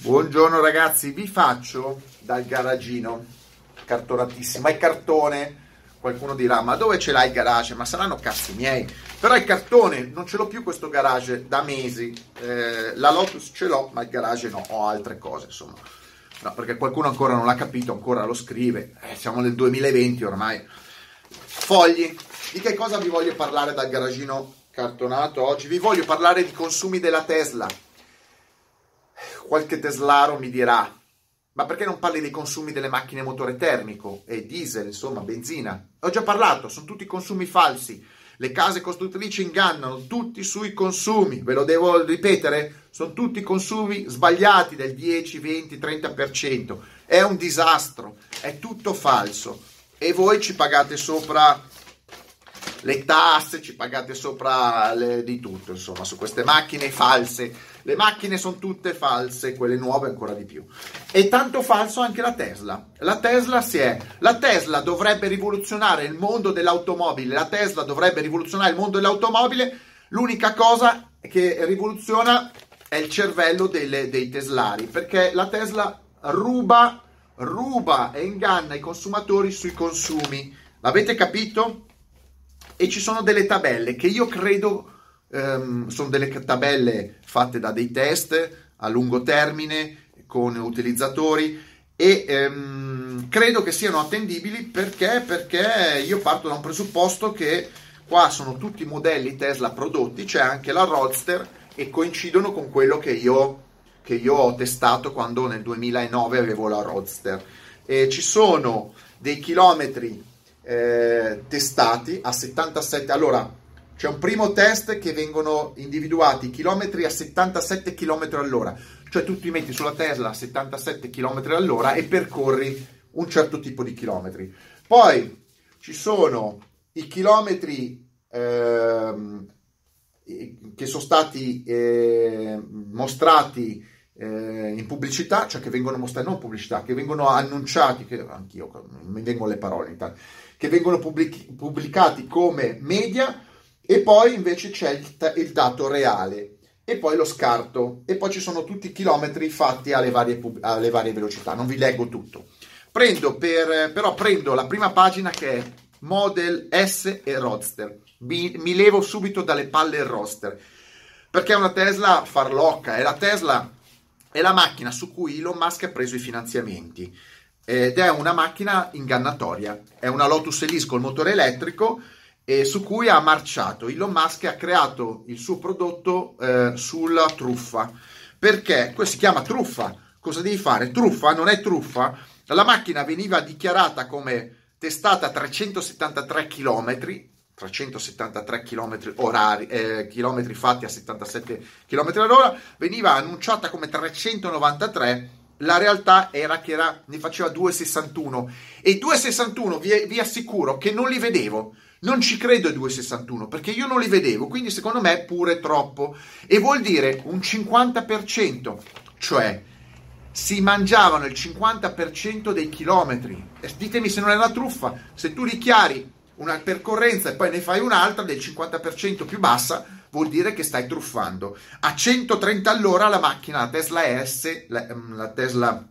Buongiorno ragazzi, vi faccio dal garagino, cartonatissimo, è cartone, qualcuno dirà ma dove ce l'hai il garage? Ma saranno cazzi miei, però è cartone, non ce l'ho più questo garage da mesi, eh, la Lotus ce l'ho ma il garage no, ho altre cose insomma, no, perché qualcuno ancora non l'ha capito, ancora lo scrive, eh, siamo nel 2020 ormai. Fogli, di che cosa vi voglio parlare dal garagino cartonato oggi? Vi voglio parlare di consumi della Tesla qualche teslaro mi dirà, ma perché non parli dei consumi delle macchine motore termico e diesel, insomma, benzina? Ho già parlato, sono tutti consumi falsi. Le case costruttrici ingannano tutti sui consumi, ve lo devo ripetere, sono tutti consumi sbagliati del 10, 20, 30%. È un disastro, è tutto falso e voi ci pagate sopra le tasse, ci pagate sopra le, di tutto, insomma, su queste macchine false. Le macchine sono tutte false, quelle nuove ancora di più. E tanto falso anche la Tesla. La Tesla si è. La Tesla dovrebbe rivoluzionare il mondo dell'automobile. La Tesla dovrebbe rivoluzionare il mondo dell'automobile. L'unica cosa che rivoluziona è il cervello delle, dei teslari, perché la Tesla ruba, ruba e inganna i consumatori sui consumi. L'avete capito? e ci sono delle tabelle che io credo um, sono delle tabelle fatte da dei test a lungo termine con utilizzatori e um, credo che siano attendibili perché, perché io parto da un presupposto che qua sono tutti i modelli Tesla prodotti, c'è anche la Roadster e coincidono con quello che io, che io ho testato quando nel 2009 avevo la Roadster. E ci sono dei chilometri eh, testati a 77. Allora, c'è un primo test che vengono individuati chilometri a 77 km all'ora, cioè tu ti metti sulla Tesla a 77 km all'ora e percorri un certo tipo di chilometri. Poi ci sono i chilometri ehm, che sono stati eh, mostrati eh, in pubblicità, cioè che vengono mostrati, non pubblicità, che vengono annunciati, che anch'io mi vengono le parole in che vengono pubblic- pubblicati come media e poi invece c'è il, il, dato reale e poi lo scarto e poi ci sono tutti i chilometri fatti alle varie, alle varie velocità. Non vi leggo tutto. Prendo per, però prendo la prima pagina che è Model S e Roadster. Mi, mi levo subito dalle palle il roster perché è una Tesla farlocca, è la Tesla è la macchina su cui Elon Musk ha preso i finanziamenti ed è una macchina ingannatoria, è una Lotus Elise col motore elettrico e su cui ha marciato. Elon Musk ha creato il suo prodotto eh, sulla truffa. Perché? Questo si chiama truffa. Cosa devi fare? Truffa non è truffa. La macchina veniva dichiarata come testata a 373 km, 373 km orari, eh, chilometri fatti a 77 km all'ora, veniva annunciata come 393 la realtà era che era, ne faceva 2,61 e 2,61 vi, vi assicuro che non li vedevo. Non ci credo ai 2,61 perché io non li vedevo, quindi secondo me è pure troppo. E vuol dire un 50%, cioè si mangiavano il 50% dei chilometri. E ditemi se non è una truffa, se tu dichiari una percorrenza e poi ne fai un'altra del 50% più bassa, vuol dire che stai truffando. A 130 all'ora la macchina, la Tesla S, la, mm, la Tesla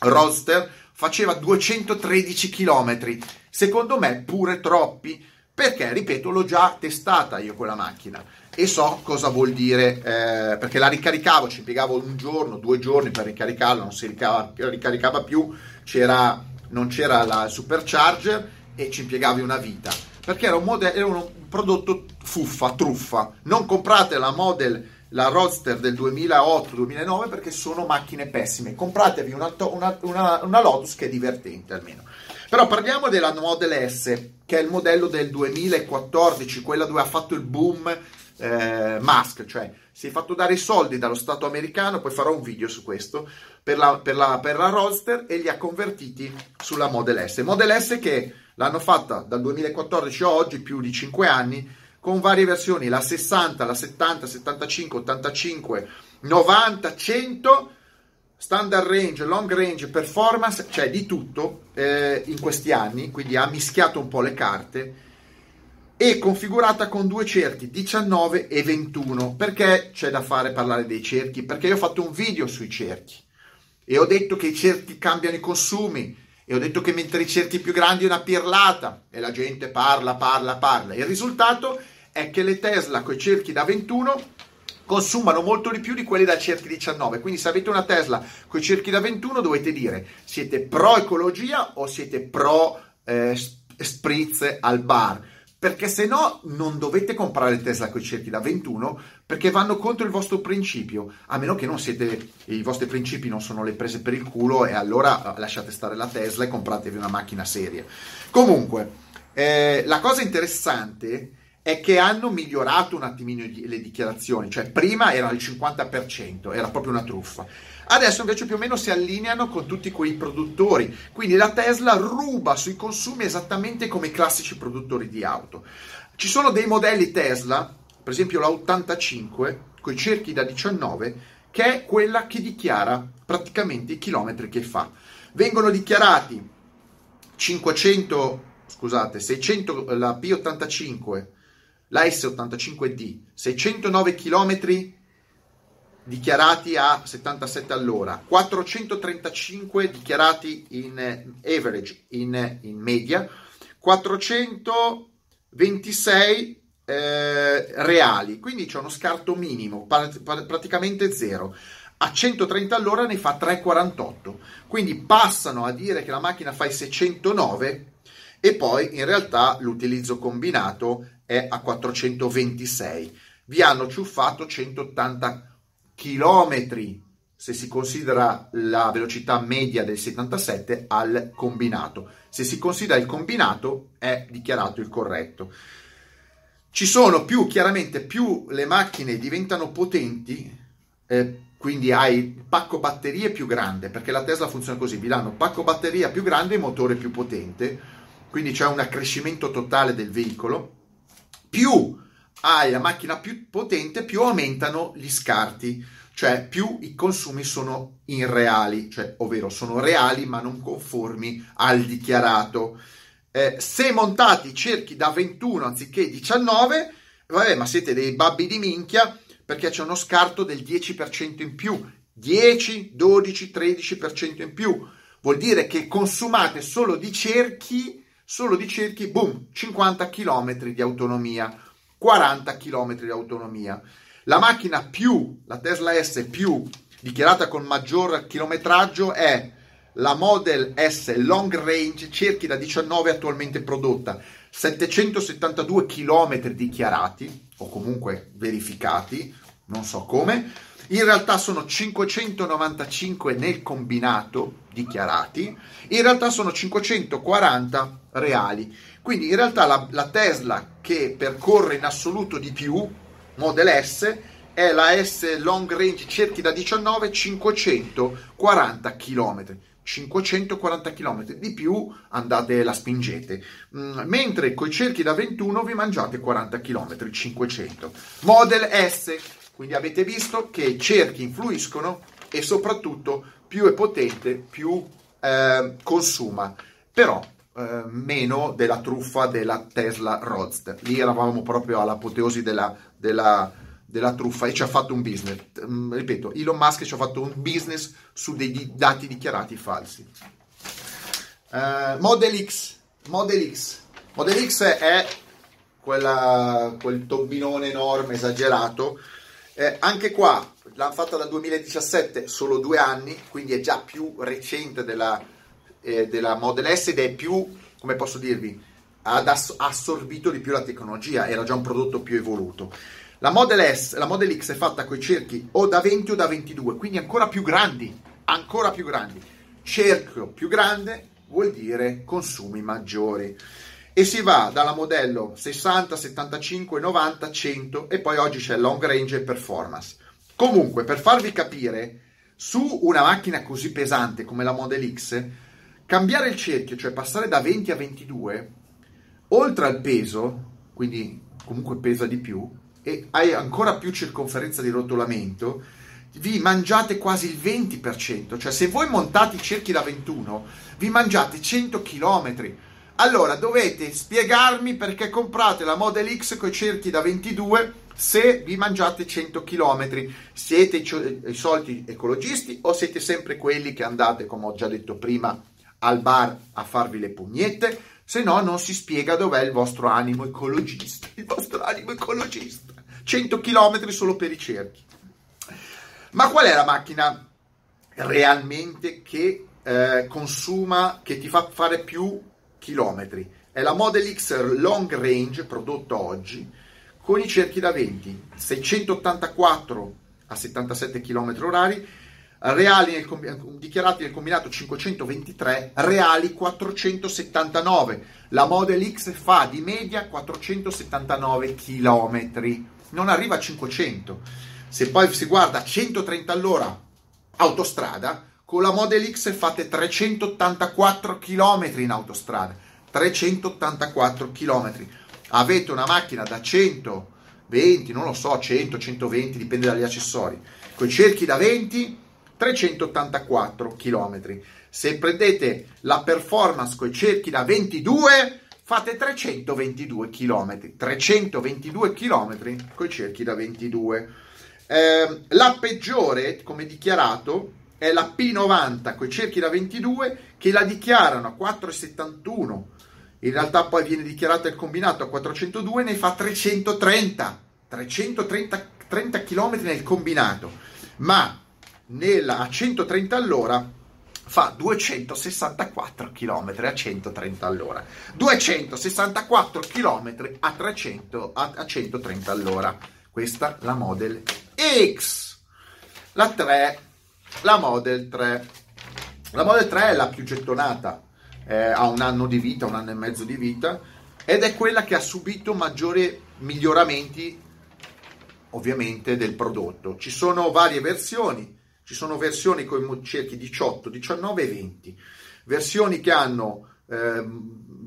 Roadster, faceva 213 km. Secondo me pure troppi, perché, ripeto, l'ho già testata io quella macchina e so cosa vuol dire, eh, perché la ricaricavo, ci impiegavo un giorno, due giorni per ricaricarla, non si ricaricava, ricaricava più, c'era, non c'era la supercharger e ci impiegavi una vita perché era un, modello, era un prodotto fuffa, truffa. Non comprate la Model, la Roadster del 2008-2009 perché sono macchine pessime. Compratevi una, una, una, una Lotus che è divertente almeno. Però parliamo della Model S, che è il modello del 2014, quella dove ha fatto il boom eh, Musk, cioè si è fatto dare i soldi dallo Stato americano, poi farò un video su questo, per la, per la, per la Roadster e li ha convertiti sulla Model S. Model S che L'hanno fatta dal 2014 a oggi, più di 5 anni, con varie versioni, la 60, la 70, 75, 85, 90, 100, standard range, long range, performance, cioè di tutto eh, in questi anni, quindi ha mischiato un po' le carte e configurata con due cerchi 19 e 21 perché c'è da fare parlare dei cerchi perché io ho fatto un video sui cerchi e ho detto che i cerchi cambiano i consumi e ho detto che mentre i cerchi più grandi è una pirlata e la gente parla, parla, parla. Il risultato è che le Tesla con i cerchi da 21 consumano molto di più di quelli da cerchi 19. Quindi se avete una Tesla con i cerchi da 21 dovete dire siete pro ecologia o siete pro eh, spritz al bar. Perché se no non dovete comprare Tesla con i cerchi da 21 perché vanno contro il vostro principio, a meno che non siete, i vostri principi non sono le prese per il culo e allora eh, lasciate stare la Tesla e compratevi una macchina seria. Comunque, eh, la cosa interessante è che hanno migliorato un attimino le dichiarazioni, cioè prima era il 50%, era proprio una truffa. Adesso invece più o meno si allineano con tutti quei produttori, quindi la Tesla ruba sui consumi esattamente come i classici produttori di auto. Ci sono dei modelli Tesla, per esempio la 85 con i cerchi da 19, che è quella che dichiara praticamente i chilometri che fa. Vengono dichiarati 500, scusate, 600 la P85 la S85D, 609 km dichiarati a 77 all'ora, 435 dichiarati in average, in, in media, 426 eh, reali, quindi c'è uno scarto minimo, praticamente zero. A 130 all'ora ne fa 3,48, quindi passano a dire che la macchina fa i 609 e poi in realtà l'utilizzo combinato è a 426. Vi hanno ciuffato 180 km se si considera la velocità media del 77 al combinato. Se si considera il combinato è dichiarato il corretto. Ci sono più, chiaramente, più le macchine diventano potenti, eh, quindi hai il pacco batterie più grande, perché la Tesla funziona così, vi danno pacco batteria più grande e motore più potente, quindi c'è un accrescimento totale del veicolo più hai la macchina più potente, più aumentano gli scarti, cioè più i consumi sono irreali, cioè, ovvero sono reali ma non conformi al dichiarato. Eh, se montati cerchi da 21 anziché 19, vabbè, ma siete dei babbi di minchia perché c'è uno scarto del 10% in più, 10, 12, 13% in più. Vuol dire che consumate solo di cerchi solo di cerchi, boom, 50 km di autonomia, 40 km di autonomia. La macchina più, la Tesla S più, dichiarata con maggior chilometraggio è la Model S Long Range, cerchi da 19 attualmente prodotta, 772 km dichiarati o comunque verificati, non so come, in realtà sono 595 nel combinato dichiarati, in realtà sono 540 reali. Quindi in realtà la, la Tesla che percorre in assoluto di più, Model S, è la S Long Range cerchi da 19 540 km. 540 km di più andate la spingete mm, mentre coi cerchi da 21 vi mangiate 40 km 500 Model S quindi avete visto che i cerchi influiscono e soprattutto più è potente, più eh, consuma, però eh, meno della truffa della Tesla Roadster. Lì eravamo proprio all'apoteosi della, della, della truffa e ci ha fatto un business. Mm, ripeto, Elon Musk ci ha fatto un business su dei dati dichiarati falsi. Uh, Model X, Model X. Model X è quella, quel tombinone enorme, esagerato, eh, anche qua l'hanno fatta dal 2017, solo due anni, quindi è già più recente della, eh, della Model S ed è più, come posso dirvi, ha ass- assorbito di più la tecnologia, era già un prodotto più evoluto. La Model S, la Model X è fatta con i cerchi o da 20 o da 22, quindi ancora più grandi, ancora più grandi. Cerchio più grande vuol dire consumi maggiori e si va dalla modello 60, 75, 90, 100 e poi oggi c'è long range e performance. Comunque, per farvi capire, su una macchina così pesante come la Model X, cambiare il cerchio, cioè passare da 20 a 22, oltre al peso, quindi comunque pesa di più, e hai ancora più circonferenza di rotolamento, vi mangiate quasi il 20%, cioè se voi montate i cerchi da 21, vi mangiate 100 km allora dovete spiegarmi perché comprate la Model X con i cerchi da 22 se vi mangiate 100 km. Siete i, soliti ecologisti o siete sempre quelli che andate, come ho già detto prima, al bar a farvi le pugnette? Se no non si spiega dov'è il vostro animo ecologista. Il vostro animo ecologista. 100 km solo per i cerchi. Ma qual è la macchina realmente che eh, consuma, che ti fa fare più chilometri. È la Model X Long Range prodotta oggi con i cerchi da 20, 684 a 77 km orari, reali nel, dichiarati nel combinato 523, reali 479. La Model X fa di media 479 km, non arriva a 500. Se poi si guarda 130 all'ora autostrada, con la Model X fate 384 km in autostrada. 384 km. Avete una macchina da 120, non lo so, 100, 120, dipende dagli accessori. Con i cerchi da 20, 384 km. Se prendete la performance con i cerchi da 22, fate 322 km. 322 km con i cerchi da 22. Eh, la peggiore, come dichiarato, è la P90 con i cerchi da 22 che la dichiarano a 4,71 in realtà poi viene dichiarato il combinato a 402 ne fa 330 330 30 km nel combinato. Ma nella, a 130 all'ora fa 264 km a 130 all'ora. 264 km a, 300, a, a 130 all'ora. Questa la Model X. La 3 la Model 3. La Model 3 è la più gettonata, eh, ha un anno di vita, un anno e mezzo di vita, ed è quella che ha subito maggiori miglioramenti, ovviamente, del prodotto. Ci sono varie versioni, ci sono versioni con cerchi 18, 19 e 20, versioni che hanno eh,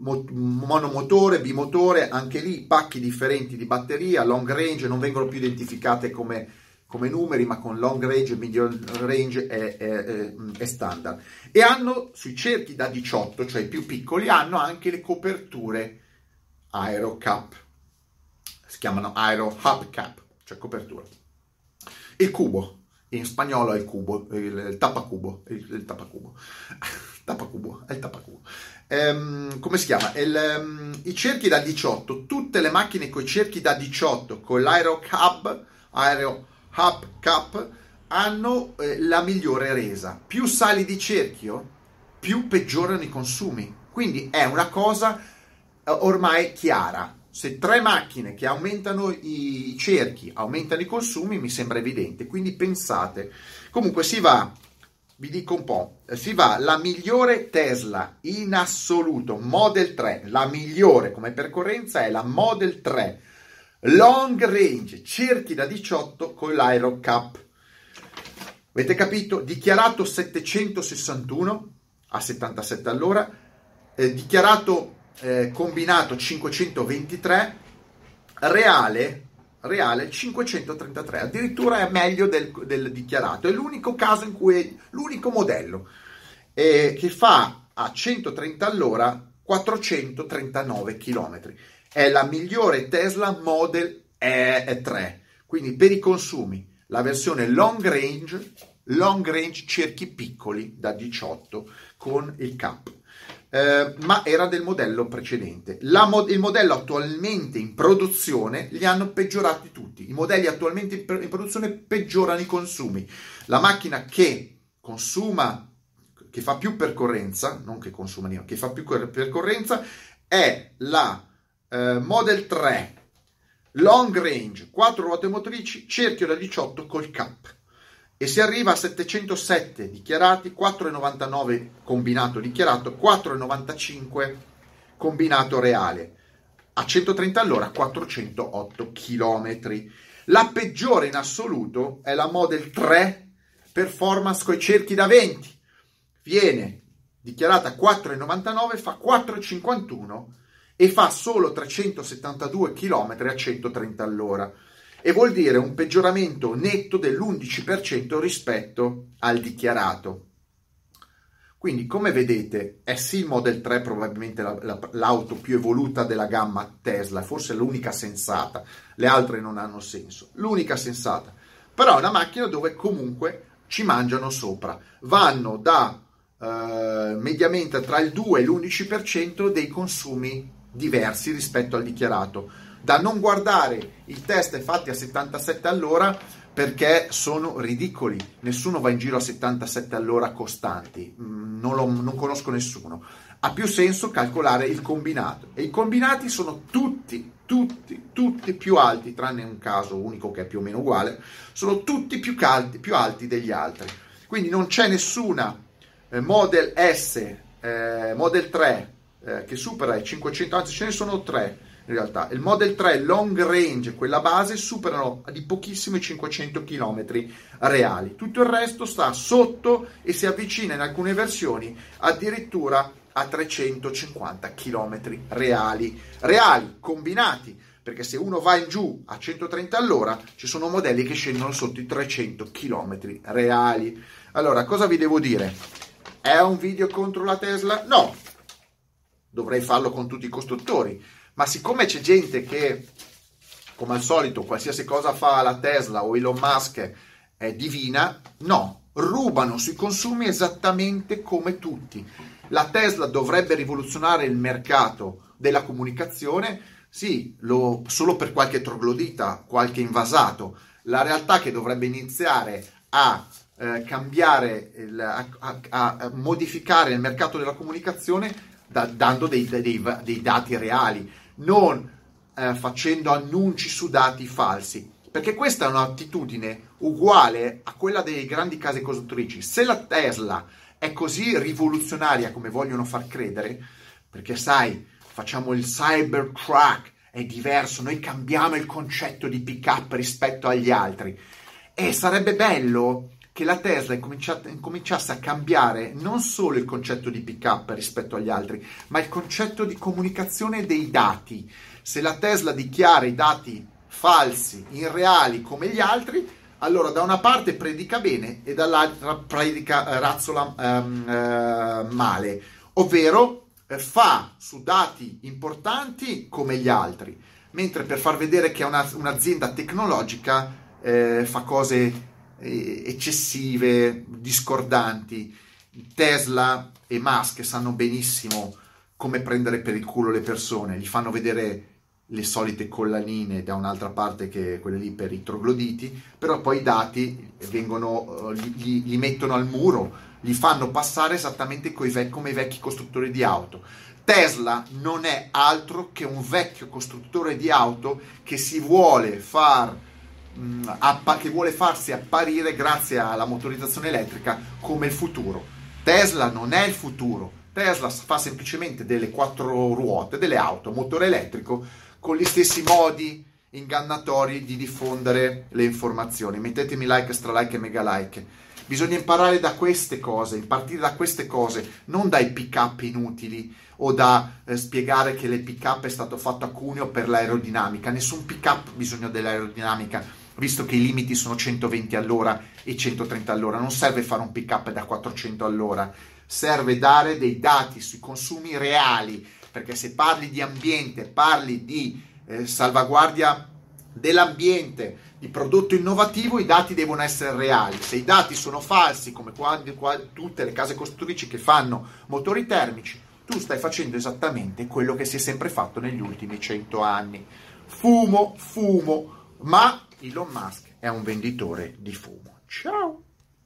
monomotore, bimotore, anche lì pacchi differenti di batteria, long range, non vengono più identificate come come numeri, ma con long range e medium range è, è, è, standard. E hanno sui cerchi da 18, cioè i più piccoli, hanno anche le coperture Aero Cap. Si chiamano Aero Hub Cap, cioè copertura. Il cubo, in spagnolo è il cubo, il, tapacubo, il, il tapacubo. tapacubo, è il tapacubo. Um, come si chiama? Il, um, I cerchi da 18, tutte le macchine con i cerchi da 18, con l'Aero Cab, Aero Hub Cup hanno eh, la migliore resa. Più sali di cerchio, più peggiorano i consumi. Quindi è una cosa eh, ormai chiara. Se tre macchine che aumentano i cerchi aumentano i consumi, mi sembra evidente. Quindi pensate. Comunque si va, vi dico un po', eh, si va la migliore Tesla in assoluto, Model 3, la migliore come percorrenza è la Model 3 long range, cerchi da 18 con l'Aero Cup. Avete capito? Dichiarato 761 a 77 all'ora, eh, dichiarato eh, combinato 523, reale, reale 533, addirittura è meglio del, del dichiarato. È l'unico caso in cui è l'unico modello eh, che fa a 130 all'ora 439 km è la migliore Tesla Model E3. Quindi per i consumi, la versione long range, long range cerchi piccoli da 18 con il cap. Eh, ma era del modello precedente. Mo- il modello attualmente in produzione li hanno peggiorati tutti. I modelli attualmente in, in produzione peggiorano i consumi. La macchina che consuma, che fa più percorrenza, non che consuma, che fa più percorrenza, è la eh, Model 3 long range 4 ruote motrici cerchio da 18 col cap. E si arriva a 707 dichiarati 4,99 combinato dichiarato 4,95 combinato reale. A 130 all'ora 408 km la peggiore in assoluto è la Model 3 performance coi cerchi da 20 viene dichiarata 4,99 fa 4,51 e fa solo 372 km a 130 all'ora e vuol dire un peggioramento netto dell'11% rispetto al dichiarato. Quindi come vedete, è sì il Model 3 probabilmente la, la, l'auto più evoluta della gamma Tesla, forse l'unica sensata, le altre non hanno senso, l'unica sensata. Però è una macchina dove comunque ci mangiano sopra, vanno da eh, mediamente tra il 2 e l'11% dei consumi diversi rispetto al dichiarato. Da non guardare i test fatti a 77 all'ora perché sono ridicoli. Nessuno va in giro a 77 all'ora costanti, mm, non, lo, non conosco nessuno. Ha più senso calcolare il combinato e i combinati sono tutti, tutti, tutti più alti, tranne un caso unico che è più o meno uguale, sono tutti più, caldi, più alti degli altri. Quindi non c'è nessuna eh, Model S, eh, Model 3 eh, che supera i 500, anzi ce ne sono tre in realtà. Il Model 3 Long Range, quella base, superano di pochissimo i 500 km reali. Tutto il resto sta sotto e si avvicina in alcune versioni addirittura a 350 km reali. Reali, combinati, perché se uno va in giù a 130 all'ora, ci sono modelli che scendono sotto i 300 km reali. Allora, cosa vi devo dire? È un video contro la Tesla? No, dovrei farlo con tutti i costruttori ma siccome c'è gente che, come al solito, qualsiasi cosa fa la Tesla o Elon Musk è divina, no, rubano sui consumi esattamente come tutti. La Tesla dovrebbe rivoluzionare il mercato della comunicazione, sì, lo, solo per qualche troglodita, qualche invasato. La realtà che dovrebbe iniziare a eh, cambiare, il, a, a, a, modificare il mercato della comunicazione da, dando dei, dei, dei dati reali non eh, facendo annunci su dati falsi, perché questa è un'attitudine uguale a quella delle grandi case costruttrici. Se la Tesla è così rivoluzionaria come vogliono far credere, perché sai, facciamo il cybertruck, è diverso, noi cambiamo il concetto di pick up rispetto agli altri. E sarebbe bello che la Tesla incominciasse a cambiare non solo il concetto di pick up rispetto agli altri, ma il concetto di comunicazione dei dati. Se la Tesla dichiara i dati falsi, irreali come gli altri, allora da una parte predica bene e dall'altra predica eh, razzola ehm, eh, male, ovvero eh, fa su dati importanti come gli altri, mentre per far vedere che è una, un'azienda tecnologica eh, fa cose eccessive, discordanti. Tesla e Musk sanno benissimo come prendere per il culo le persone, gli fanno vedere le solite collanine da un'altra parte che quelle lì per i trogloditi, però poi i dati vengono, li, li mettono al muro, li fanno passare esattamente ve- come i vecchi costruttori di auto. Tesla non è altro che un vecchio costruttore di auto che si vuole far mh, appa- che vuole farsi apparire grazie alla motorizzazione elettrica come il futuro. Tesla non è il futuro, Tesla fa semplicemente delle quattro ruote, delle auto, motore elettrico, con gli stessi modi ingannatori di diffondere le informazioni. Mettetemi like, stralike e mega like. Bisogna imparare da queste cose, partire da queste cose, non dai pick up inutili o da eh, spiegare che le pick up è stato fatto a Cuneo per l'aerodinamica. Nessun pick up ha bisogno dell'aerodinamica visto che i limiti sono 120 all'ora e 130 all'ora. Non serve fare un pick up da 400 all'ora, serve dare dei dati sui consumi reali, perché se parli di ambiente, parli di eh, salvaguardia dell'ambiente, di prodotto innovativo, i dati devono essere reali. Se i dati sono falsi, come quando, quando, tutte le case costruttrici che fanno motori termici, tu stai facendo esattamente quello che si è sempre fatto negli ultimi 100 anni. Fumo, fumo, ma Elon Musk è un venditore di fumo. Ciao!